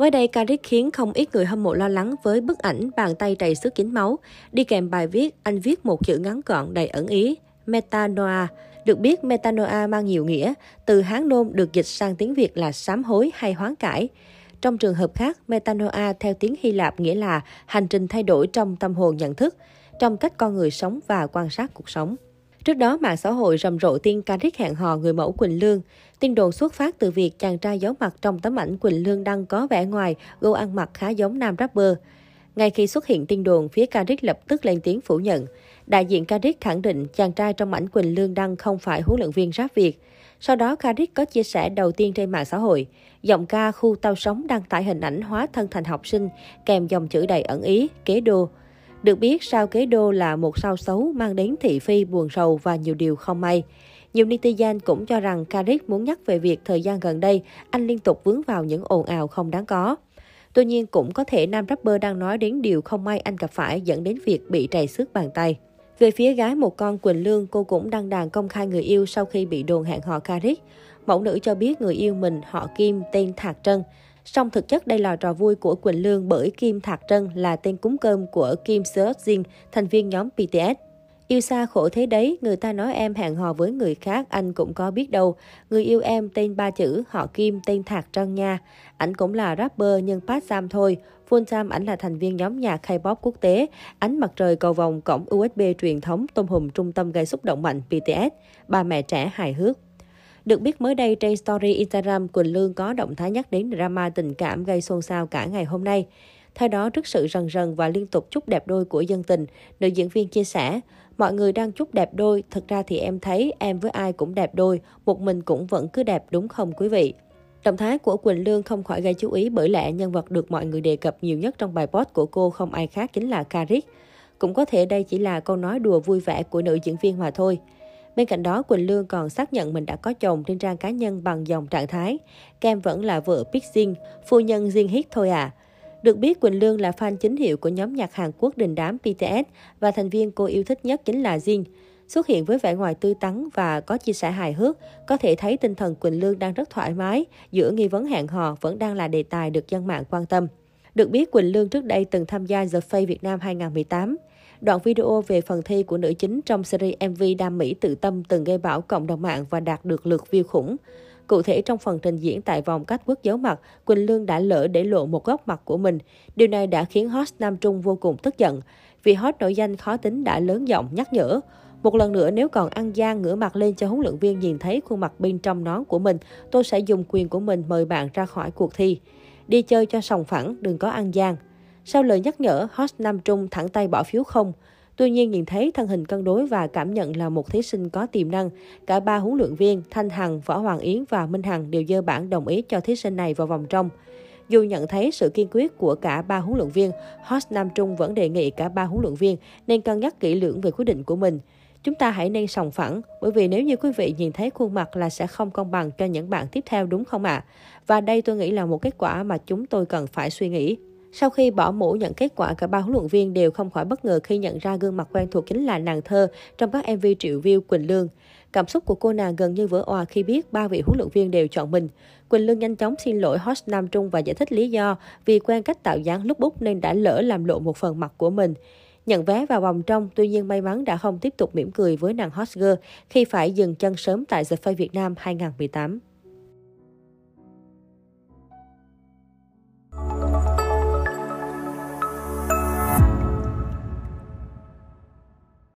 Mới đây, Karik khiến không ít người hâm mộ lo lắng với bức ảnh bàn tay đầy xước kính máu. Đi kèm bài viết, anh viết một chữ ngắn gọn đầy ẩn ý, Metanoia. Được biết, Metanoia mang nhiều nghĩa, từ Hán Nôm được dịch sang tiếng Việt là sám hối hay hoán cải. Trong trường hợp khác, Metanoia theo tiếng Hy Lạp nghĩa là hành trình thay đổi trong tâm hồn nhận thức, trong cách con người sống và quan sát cuộc sống. Trước đó, mạng xã hội rầm rộ tin Carrick hẹn hò người mẫu Quỳnh Lương. Tin đồn xuất phát từ việc chàng trai giấu mặt trong tấm ảnh Quỳnh Lương đăng có vẻ ngoài, gâu ăn mặc khá giống nam rapper. Ngay khi xuất hiện tin đồn, phía Caric lập tức lên tiếng phủ nhận. Đại diện Caric khẳng định chàng trai trong ảnh Quỳnh Lương đăng không phải huấn luyện viên rap Việt. Sau đó, Caric có chia sẻ đầu tiên trên mạng xã hội. Giọng ca khu tao sống đăng tải hình ảnh hóa thân thành học sinh, kèm dòng chữ đầy ẩn ý, kế đô. Được biết, sao kế đô là một sao xấu mang đến thị phi buồn rầu và nhiều điều không may. Nhiều netizen cũng cho rằng Karik muốn nhắc về việc thời gian gần đây anh liên tục vướng vào những ồn ào không đáng có. Tuy nhiên cũng có thể nam rapper đang nói đến điều không may anh gặp phải dẫn đến việc bị trầy xước bàn tay. Về phía gái một con Quỳnh Lương, cô cũng đăng đàn công khai người yêu sau khi bị đồn hẹn hò Karik. Mẫu nữ cho biết người yêu mình họ Kim tên Thạc Trân. Song thực chất đây là trò vui của Quỳnh Lương bởi Kim Thạc Trân là tên cúng cơm của Kim Seo Jin, thành viên nhóm BTS. Yêu xa khổ thế đấy, người ta nói em hẹn hò với người khác, anh cũng có biết đâu. Người yêu em tên ba chữ, họ Kim, tên Thạc Trân nha. Ảnh cũng là rapper nhưng part time thôi. Full time ảnh là thành viên nhóm nhạc K-pop quốc tế. Ánh mặt trời cầu vòng cổng USB truyền thống tôm hùm trung tâm gây xúc động mạnh BTS. Ba mẹ trẻ hài hước. Được biết mới đây trên story Instagram, Quỳnh Lương có động thái nhắc đến drama tình cảm gây xôn xao cả ngày hôm nay. Theo đó, trước sự rần rần và liên tục chúc đẹp đôi của dân tình, nữ diễn viên chia sẻ, mọi người đang chúc đẹp đôi, thực ra thì em thấy em với ai cũng đẹp đôi, một mình cũng vẫn cứ đẹp đúng không quý vị? Động thái của Quỳnh Lương không khỏi gây chú ý bởi lẽ nhân vật được mọi người đề cập nhiều nhất trong bài post của cô không ai khác chính là Karik. Cũng có thể đây chỉ là câu nói đùa vui vẻ của nữ diễn viên mà thôi. Bên cạnh đó, Quỳnh Lương còn xác nhận mình đã có chồng trên trang cá nhân bằng dòng trạng thái. Kem vẫn là vợ Big Jin, phu nhân Jin Hit thôi à. Được biết, Quỳnh Lương là fan chính hiệu của nhóm nhạc Hàn Quốc đình đám BTS và thành viên cô yêu thích nhất chính là Jin. Xuất hiện với vẻ ngoài tươi tắn và có chia sẻ hài hước, có thể thấy tinh thần Quỳnh Lương đang rất thoải mái, giữa nghi vấn hẹn hò vẫn đang là đề tài được dân mạng quan tâm. Được biết, Quỳnh Lương trước đây từng tham gia The Face Việt Nam 2018. Đoạn video về phần thi của nữ chính trong series MV Đam Mỹ tự tâm từng gây bão cộng đồng mạng và đạt được lượt view khủng. Cụ thể trong phần trình diễn tại vòng cách quốc giấu mặt, Quỳnh Lương đã lỡ để lộ một góc mặt của mình. Điều này đã khiến hot Nam Trung vô cùng tức giận. Vì hot nổi danh khó tính đã lớn giọng nhắc nhở. Một lần nữa nếu còn ăn gian ngửa mặt lên cho huấn luyện viên nhìn thấy khuôn mặt bên trong nón của mình, tôi sẽ dùng quyền của mình mời bạn ra khỏi cuộc thi. Đi chơi cho sòng phẳng, đừng có ăn gian. Sau lời nhắc nhở, hot Nam Trung thẳng tay bỏ phiếu không. Tuy nhiên nhìn thấy thân hình cân đối và cảm nhận là một thí sinh có tiềm năng, cả ba huấn luyện viên Thanh Hằng, Võ Hoàng Yến và Minh Hằng đều dơ bản đồng ý cho thí sinh này vào vòng trong. Dù nhận thấy sự kiên quyết của cả ba huấn luyện viên, Hot Nam Trung vẫn đề nghị cả ba huấn luyện viên nên cân nhắc kỹ lưỡng về quyết định của mình. Chúng ta hãy nên sòng phẳng, bởi vì nếu như quý vị nhìn thấy khuôn mặt là sẽ không công bằng cho những bạn tiếp theo đúng không ạ? À? Và đây tôi nghĩ là một kết quả mà chúng tôi cần phải suy nghĩ. Sau khi bỏ mũ nhận kết quả, cả ba huấn luyện viên đều không khỏi bất ngờ khi nhận ra gương mặt quen thuộc chính là nàng thơ trong các MV triệu view Quỳnh Lương. Cảm xúc của cô nàng gần như vỡ òa khi biết ba vị huấn luyện viên đều chọn mình. Quỳnh Lương nhanh chóng xin lỗi host Nam Trung và giải thích lý do vì quen cách tạo dáng lúc bút nên đã lỡ làm lộ một phần mặt của mình. Nhận vé vào vòng trong, tuy nhiên may mắn đã không tiếp tục mỉm cười với nàng hot girl khi phải dừng chân sớm tại The Face Việt Nam 2018.